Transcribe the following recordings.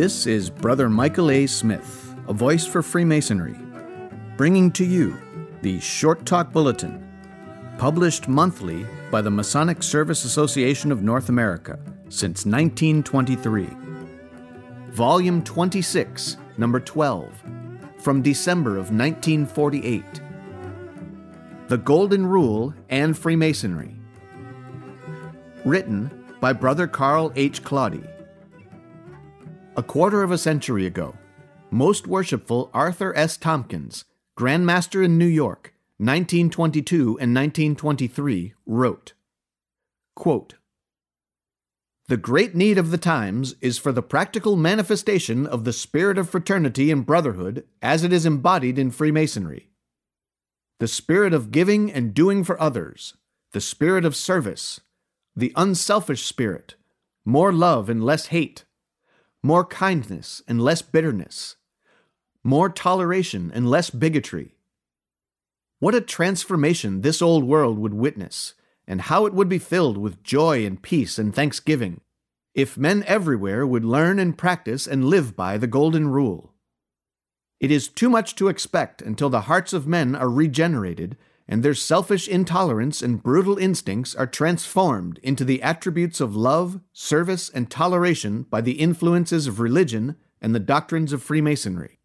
This is Brother Michael A. Smith, a voice for Freemasonry, bringing to you the Short Talk Bulletin, published monthly by the Masonic Service Association of North America since 1923. Volume 26, number 12, from December of 1948. The Golden Rule and Freemasonry. Written by Brother Carl H. Claudy. A quarter of a century ago, most worshipful Arthur S. Tompkins, Grand Master in New York, 1922 and 1923, wrote quote, The great need of the times is for the practical manifestation of the spirit of fraternity and brotherhood as it is embodied in Freemasonry. The spirit of giving and doing for others, the spirit of service, the unselfish spirit, more love and less hate, more kindness and less bitterness, more toleration and less bigotry. What a transformation this old world would witness, and how it would be filled with joy and peace and thanksgiving, if men everywhere would learn and practice and live by the Golden Rule. It is too much to expect until the hearts of men are regenerated and their selfish intolerance and brutal instincts are transformed into the attributes of love, service, and toleration by the influences of religion and the doctrines of Freemasonry.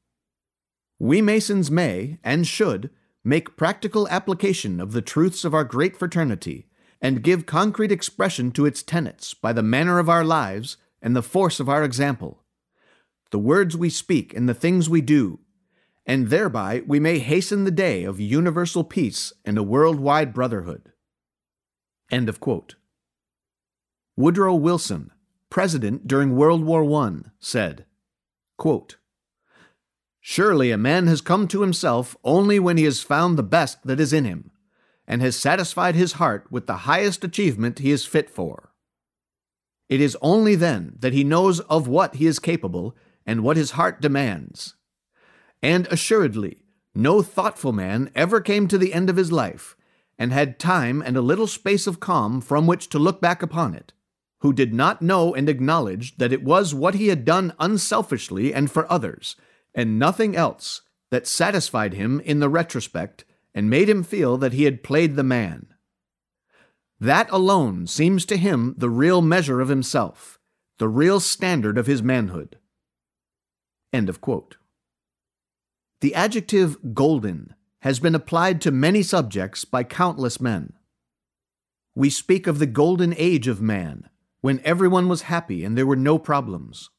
We Masons may, and should, make practical application of the truths of our great fraternity and give concrete expression to its tenets by the manner of our lives and the force of our example. The words we speak and the things we do and thereby we may hasten the day of universal peace and a worldwide brotherhood. End of quote. Woodrow Wilson, president during World War I, said, quote, Surely a man has come to himself only when he has found the best that is in him, and has satisfied his heart with the highest achievement he is fit for. It is only then that he knows of what he is capable and what his heart demands and assuredly, no thoughtful man ever came to the end of his life, and had time and a little space of calm from which to look back upon it, who did not know and acknowledge that it was what he had done unselfishly and for others, and nothing else, that satisfied him in the retrospect and made him feel that he had played the man. That alone seems to him the real measure of himself, the real standard of his manhood. End of quote. The adjective golden has been applied to many subjects by countless men. We speak of the golden age of man, when everyone was happy and there were no problems.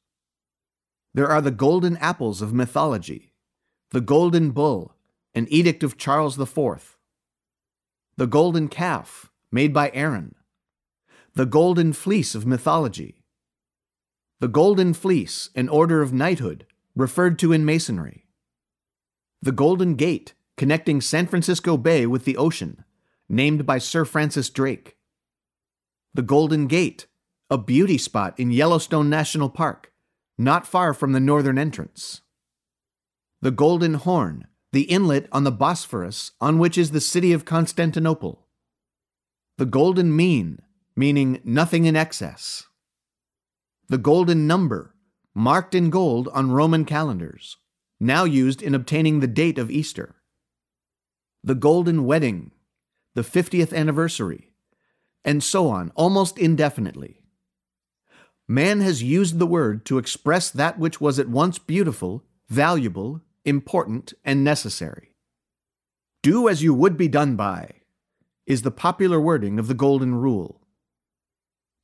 There are the golden apples of mythology, the golden bull, an edict of Charles IV, the golden calf, made by Aaron, the golden fleece of mythology, the golden fleece, an order of knighthood, referred to in Masonry the Golden Gate, connecting San Francisco Bay with the ocean, named by Sir Francis Drake. The Golden Gate, a beauty spot in Yellowstone National Park, not far from the northern entrance. The Golden Horn, the inlet on the Bosphorus on which is the city of Constantinople. The Golden Mean, meaning nothing in excess. The Golden Number, marked in gold on Roman calendars now used in obtaining the date of Easter. The Golden Wedding, the 50th anniversary, and so on, almost indefinitely. Man has used the word to express that which was at once beautiful, valuable, important, and necessary. Do as you would be done by, is the popular wording of the Golden Rule.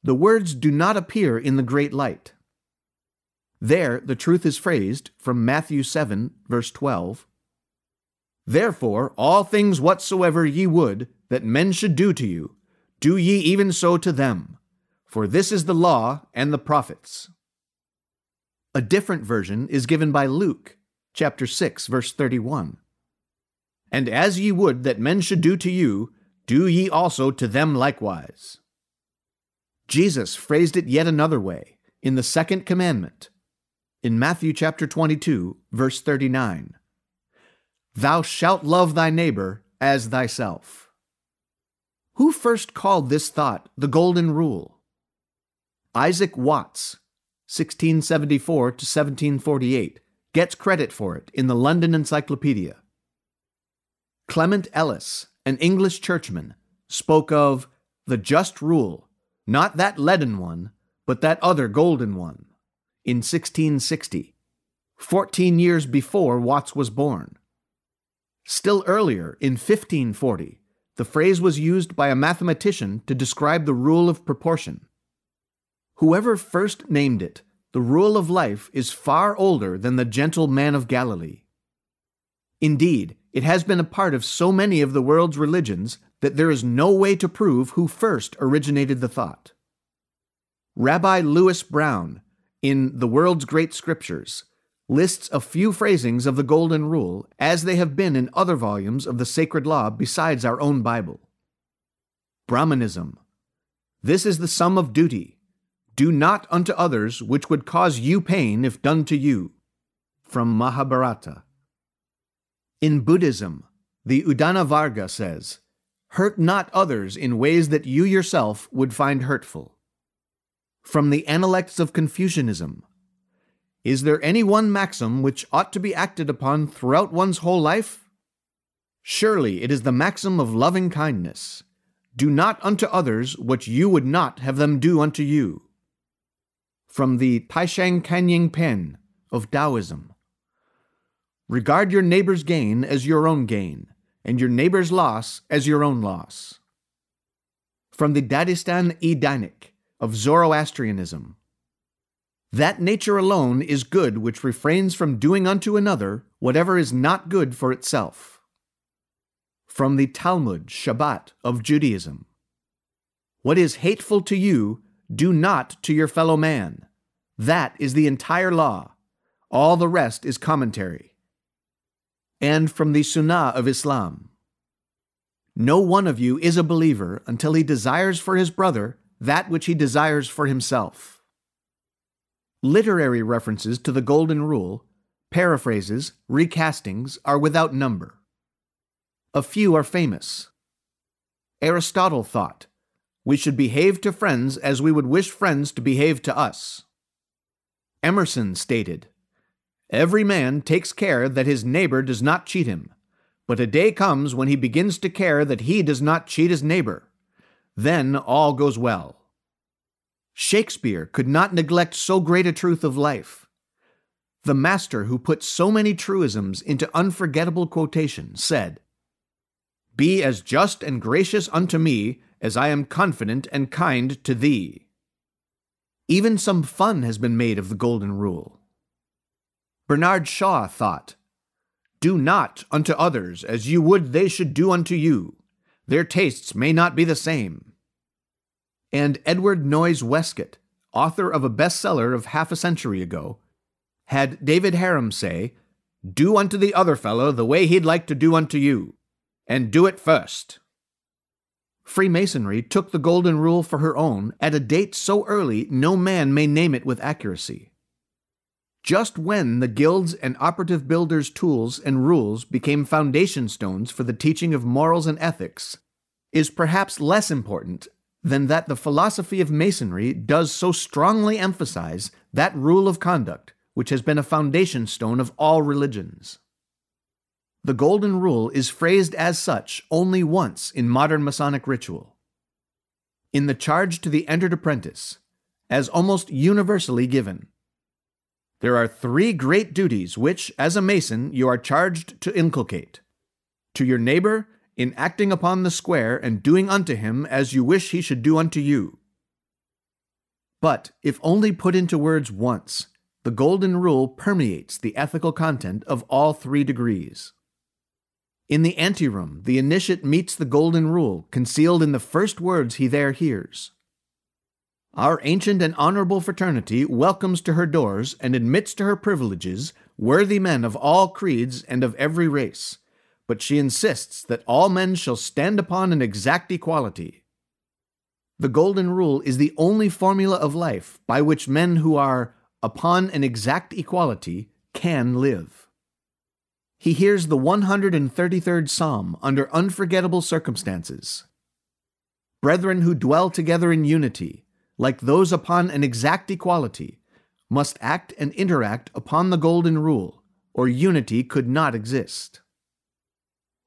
The words do not appear in the Great Light. There, the truth is phrased from Matthew 7, verse 12. Therefore, all things whatsoever ye would that men should do to you, do ye even so to them, for this is the law and the prophets. A different version is given by Luke, chapter 6, verse 31. And as ye would that men should do to you, do ye also to them likewise. Jesus phrased it yet another way, in the second commandment in Matthew chapter 22, verse 39. Thou shalt love thy neighbor as thyself. Who first called this thought the Golden Rule? Isaac Watts, 1674 to 1748, gets credit for it in the London Encyclopedia. Clement Ellis, an English churchman, spoke of the just rule, not that leaden one, but that other golden one, in 1660, 14 years before Watts was born. Still earlier, in 1540, the phrase was used by a mathematician to describe the rule of proportion. Whoever first named it, the rule of life is far older than the gentle man of Galilee. Indeed, it has been a part of so many of the world's religions that there is no way to prove who first originated the thought. Rabbi Lewis Browne, in The World's Great Scriptures, lists a few phrasings of the Golden Rule as they have been in other volumes of the Sacred Law besides our own Bible. Brahmanism. This is the sum of duty. Do not unto others which would cause you pain if done to you. From Mahabharata. In Buddhism, the Udana Varga says, Hurt not others in ways that you yourself would find hurtful. From the Analects of Confucianism, is there any one maxim which ought to be acted upon throughout one's whole life? Surely it is the maxim of loving kindness. Do not unto others what you would not have them do unto you. From the Taishang Kanying Pen of Taoism. Regard your neighbor's gain as your own gain, and your neighbor's loss as your own loss. From the Dadistan i Dainik of Zoroastrianism. That nature alone is good which refrains from doing unto another whatever is not good for itself. From the Talmud Shabbat of Judaism What is hateful to you, do not to your fellow man. That is the entire law. All the rest is commentary. And from the Sunnah of Islam No one of you is a believer until he desires for his brother that which he desires for himself. Literary references to the Golden Rule, paraphrases, recastings are without number. A few are famous. Aristotle thought, we should behave to friends as we would wish friends to behave to us. Emerson stated, Every man takes care that his neighbor does not cheat him, but a day comes when he begins to care that he does not cheat his neighbor. Then all goes well. Shakespeare could not neglect so great a truth of life. The master who put so many truisms into unforgettable quotation said, Be as just and gracious unto me as I am confident and kind to thee. Even some fun has been made of the Golden Rule. Bernard Shaw thought, Do not unto others as you would they should do unto you. Their tastes may not be the same and Edward Noyes Westcott, author of a bestseller of half a century ago, had David Harum say, Do unto the other fellow the way he'd like to do unto you, and do it first. Freemasonry took the Golden Rule for her own at a date so early no man may name it with accuracy. Just when the guilds and operative builders' tools and rules became foundation stones for the teaching of morals and ethics is perhaps less important than that the philosophy of Masonry does so strongly emphasize that rule of conduct which has been a foundation stone of all religions. The Golden Rule is phrased as such only once in modern Masonic ritual. In the charge to the entered apprentice, as almost universally given. There are three great duties which, as a Mason, you are charged to inculcate to your neighbor, in acting upon the square and doing unto him as you wish he should do unto you. But if only put into words once, the Golden Rule permeates the ethical content of all three degrees. In the anteroom, the initiate meets the Golden Rule concealed in the first words he there hears. Our ancient and honorable fraternity welcomes to her doors and admits to her privileges worthy men of all creeds and of every race but she insists that all men shall stand upon an exact equality. The Golden Rule is the only formula of life by which men who are upon an exact equality can live. He hears the 133rd Psalm under unforgettable circumstances. Brethren who dwell together in unity, like those upon an exact equality, must act and interact upon the Golden Rule, or unity could not exist.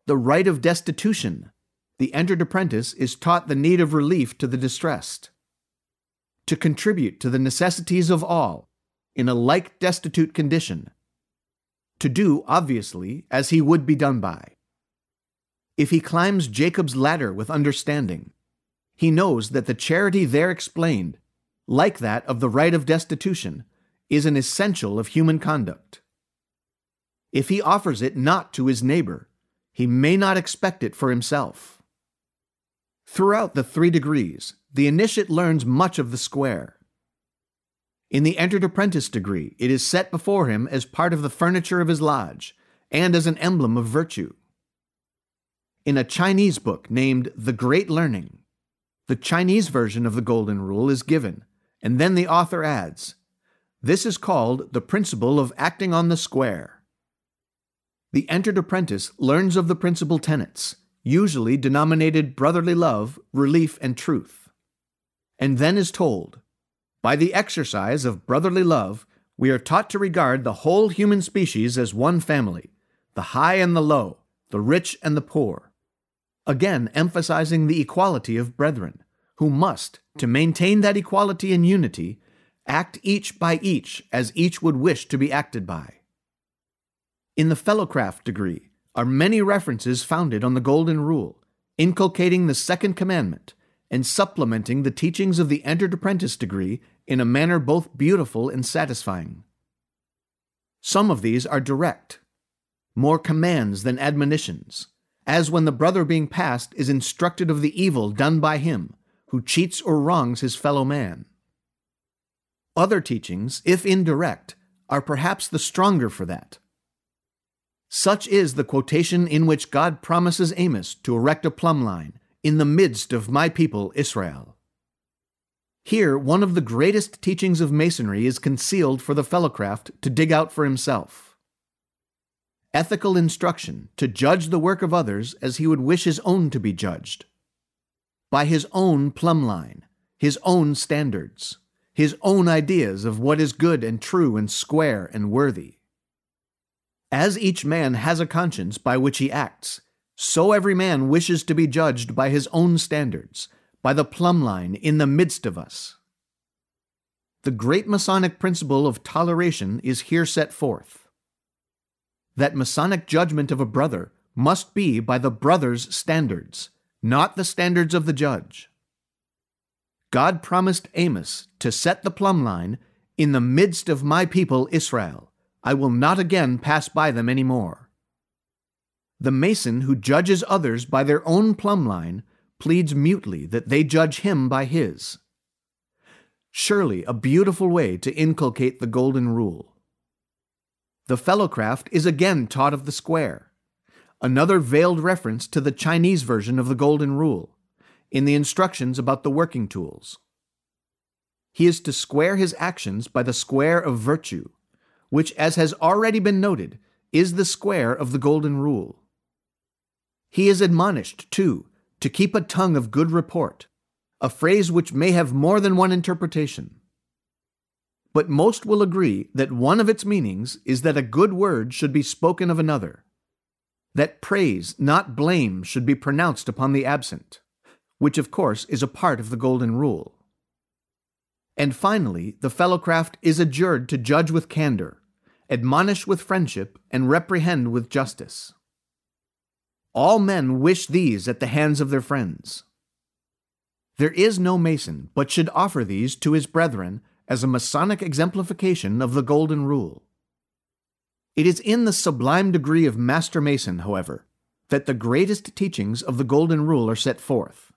The rite of destitution. The entered apprentice is taught the need of relief to the distressed. To contribute to the necessities of all, in a like destitute condition. To do, obviously, as he would be done by. If he climbs Jacob's ladder with understanding, he knows that the charity there explained, like that of the rite of destitution, is an essential of human conduct. If he offers it not to his neighbor, he may not expect it for himself. Throughout the three degrees, the initiate learns much of the square. In the entered apprentice degree, it is set before him as part of the furniture of his lodge and as an emblem of virtue. In a Chinese book named The Great Learning, the Chinese version of the Golden Rule is given, and then the author adds This is called the principle of acting on the square. The entered apprentice learns of the principal tenets, usually denominated brotherly love, relief, and truth, and then is told by the exercise of brotherly love, we are taught to regard the whole human species as one family, the high and the low, the rich and the poor. Again, emphasizing the equality of brethren, who must, to maintain that equality and unity, act each by each as each would wish to be acted by. In the fellowcraft degree are many references founded on the Golden Rule, inculcating the second commandment and supplementing the teachings of the entered apprentice degree in a manner both beautiful and satisfying. Some of these are direct, more commands than admonitions, as when the brother being passed is instructed of the evil done by him who cheats or wrongs his fellow man. Other teachings, if indirect, are perhaps the stronger for that. Such is the quotation in which God promises Amos to erect a plumb line in the midst of my people Israel. Here, one of the greatest teachings of Masonry is concealed for the fellowcraft to dig out for himself. Ethical instruction to judge the work of others as he would wish his own to be judged. By his own plumb line, his own standards, his own ideas of what is good and true and square and worthy. As each man has a conscience by which he acts, so every man wishes to be judged by his own standards by the plumb line in the midst of us. The great Masonic principle of toleration is here set forth. That Masonic judgment of a brother must be by the brother's standards, not the standards of the judge. God promised Amos to set the plumb line in the midst of my people Israel. I will not again pass by them any more. The Mason who judges others by their own plumb line pleads mutely that they judge him by his. Surely a beautiful way to inculcate the Golden Rule. The fellowcraft is again taught of the square, another veiled reference to the Chinese version of the Golden Rule, in the instructions about the working tools. He is to square his actions by the square of virtue, which, as has already been noted, is the square of the Golden Rule. He is admonished, too, to keep a tongue of good report, a phrase which may have more than one interpretation. But most will agree that one of its meanings is that a good word should be spoken of another, that praise, not blame, should be pronounced upon the absent, which of course is a part of the Golden Rule. And finally, the fellowcraft is adjured to judge with candor, admonish with friendship, and reprehend with justice. All men wish these at the hands of their friends. There is no Mason but should offer these to his brethren as a Masonic exemplification of the Golden Rule. It is in the sublime degree of Master Mason, however, that the greatest teachings of the Golden Rule are set forth.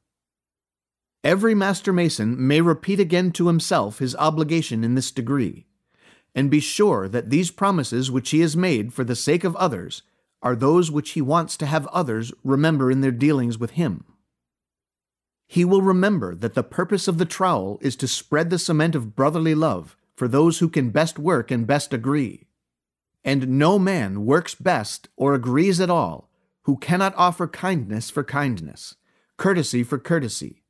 Every Master Mason may repeat again to himself his obligation in this degree, and be sure that these promises which he has made for the sake of others are those which he wants to have others remember in their dealings with him. He will remember that the purpose of the trowel is to spread the cement of brotherly love for those who can best work and best agree. And no man works best or agrees at all who cannot offer kindness for kindness, courtesy for courtesy,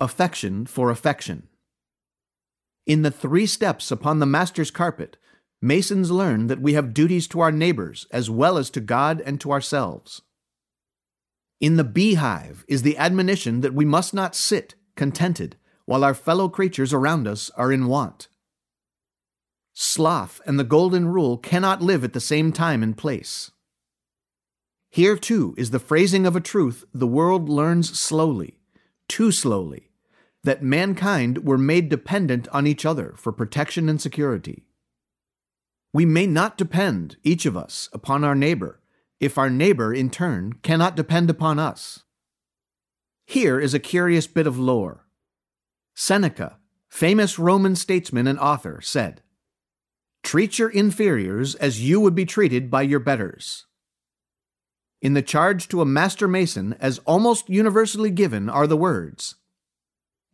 affection for affection. In the three steps upon the Master's carpet, Masons learn that we have duties to our neighbors as well as to God and to ourselves. In the beehive is the admonition that we must not sit contented while our fellow creatures around us are in want. Sloth and the Golden Rule cannot live at the same time and place. Here, too, is the phrasing of a truth the world learns slowly, too slowly, that mankind were made dependent on each other for protection and security. We may not depend, each of us, upon our neighbor, if our neighbor, in turn, cannot depend upon us. Here is a curious bit of lore. Seneca, famous Roman statesman and author, said, Treat your inferiors as you would be treated by your betters. In the charge to a master mason, as almost universally given, are the words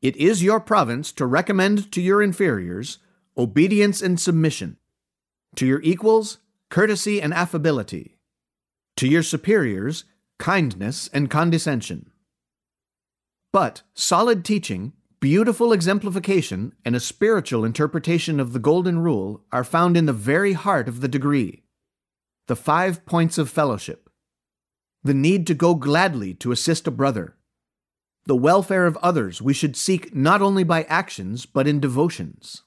It is your province to recommend to your inferiors obedience and submission, to your equals, courtesy and affability, to your superiors, kindness and condescension. But solid teaching, beautiful exemplification, and a spiritual interpretation of the Golden Rule are found in the very heart of the degree the five points of fellowship, the need to go gladly to assist a brother, the welfare of others we should seek not only by actions but in devotions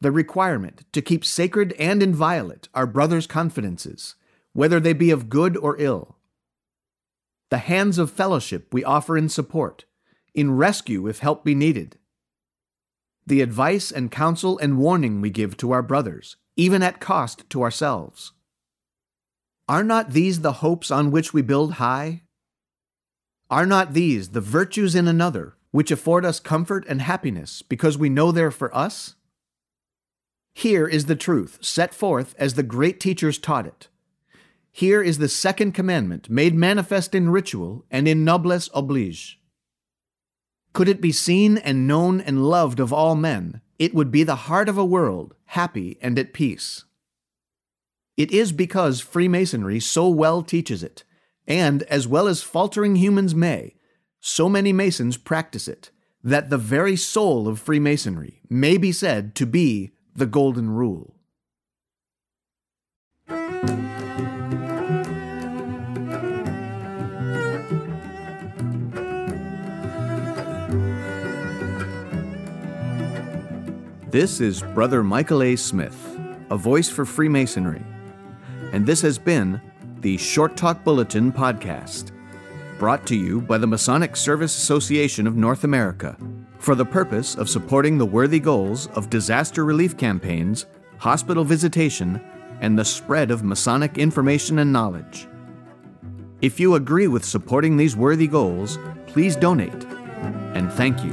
the requirement to keep sacred and inviolate our brothers' confidences, whether they be of good or ill. The hands of fellowship we offer in support, in rescue if help be needed. The advice and counsel and warning we give to our brothers, even at cost to ourselves. Are not these the hopes on which we build high? Are not these the virtues in another which afford us comfort and happiness because we know they're for us? Here is the truth, set forth as the great teachers taught it. Here is the second commandment, made manifest in ritual and in noblesse oblige. Could it be seen and known and loved of all men, it would be the heart of a world, happy and at peace. It is because Freemasonry so well teaches it, and as well as faltering humans may, so many Masons practice it, that the very soul of Freemasonry may be said to be the Golden Rule. This is Brother Michael A. Smith, a voice for Freemasonry, and this has been the Short Talk Bulletin podcast, brought to you by the Masonic Service Association of North America for the purpose of supporting the worthy goals of disaster relief campaigns, hospital visitation, and the spread of Masonic information and knowledge. If you agree with supporting these worthy goals, please donate. And thank you.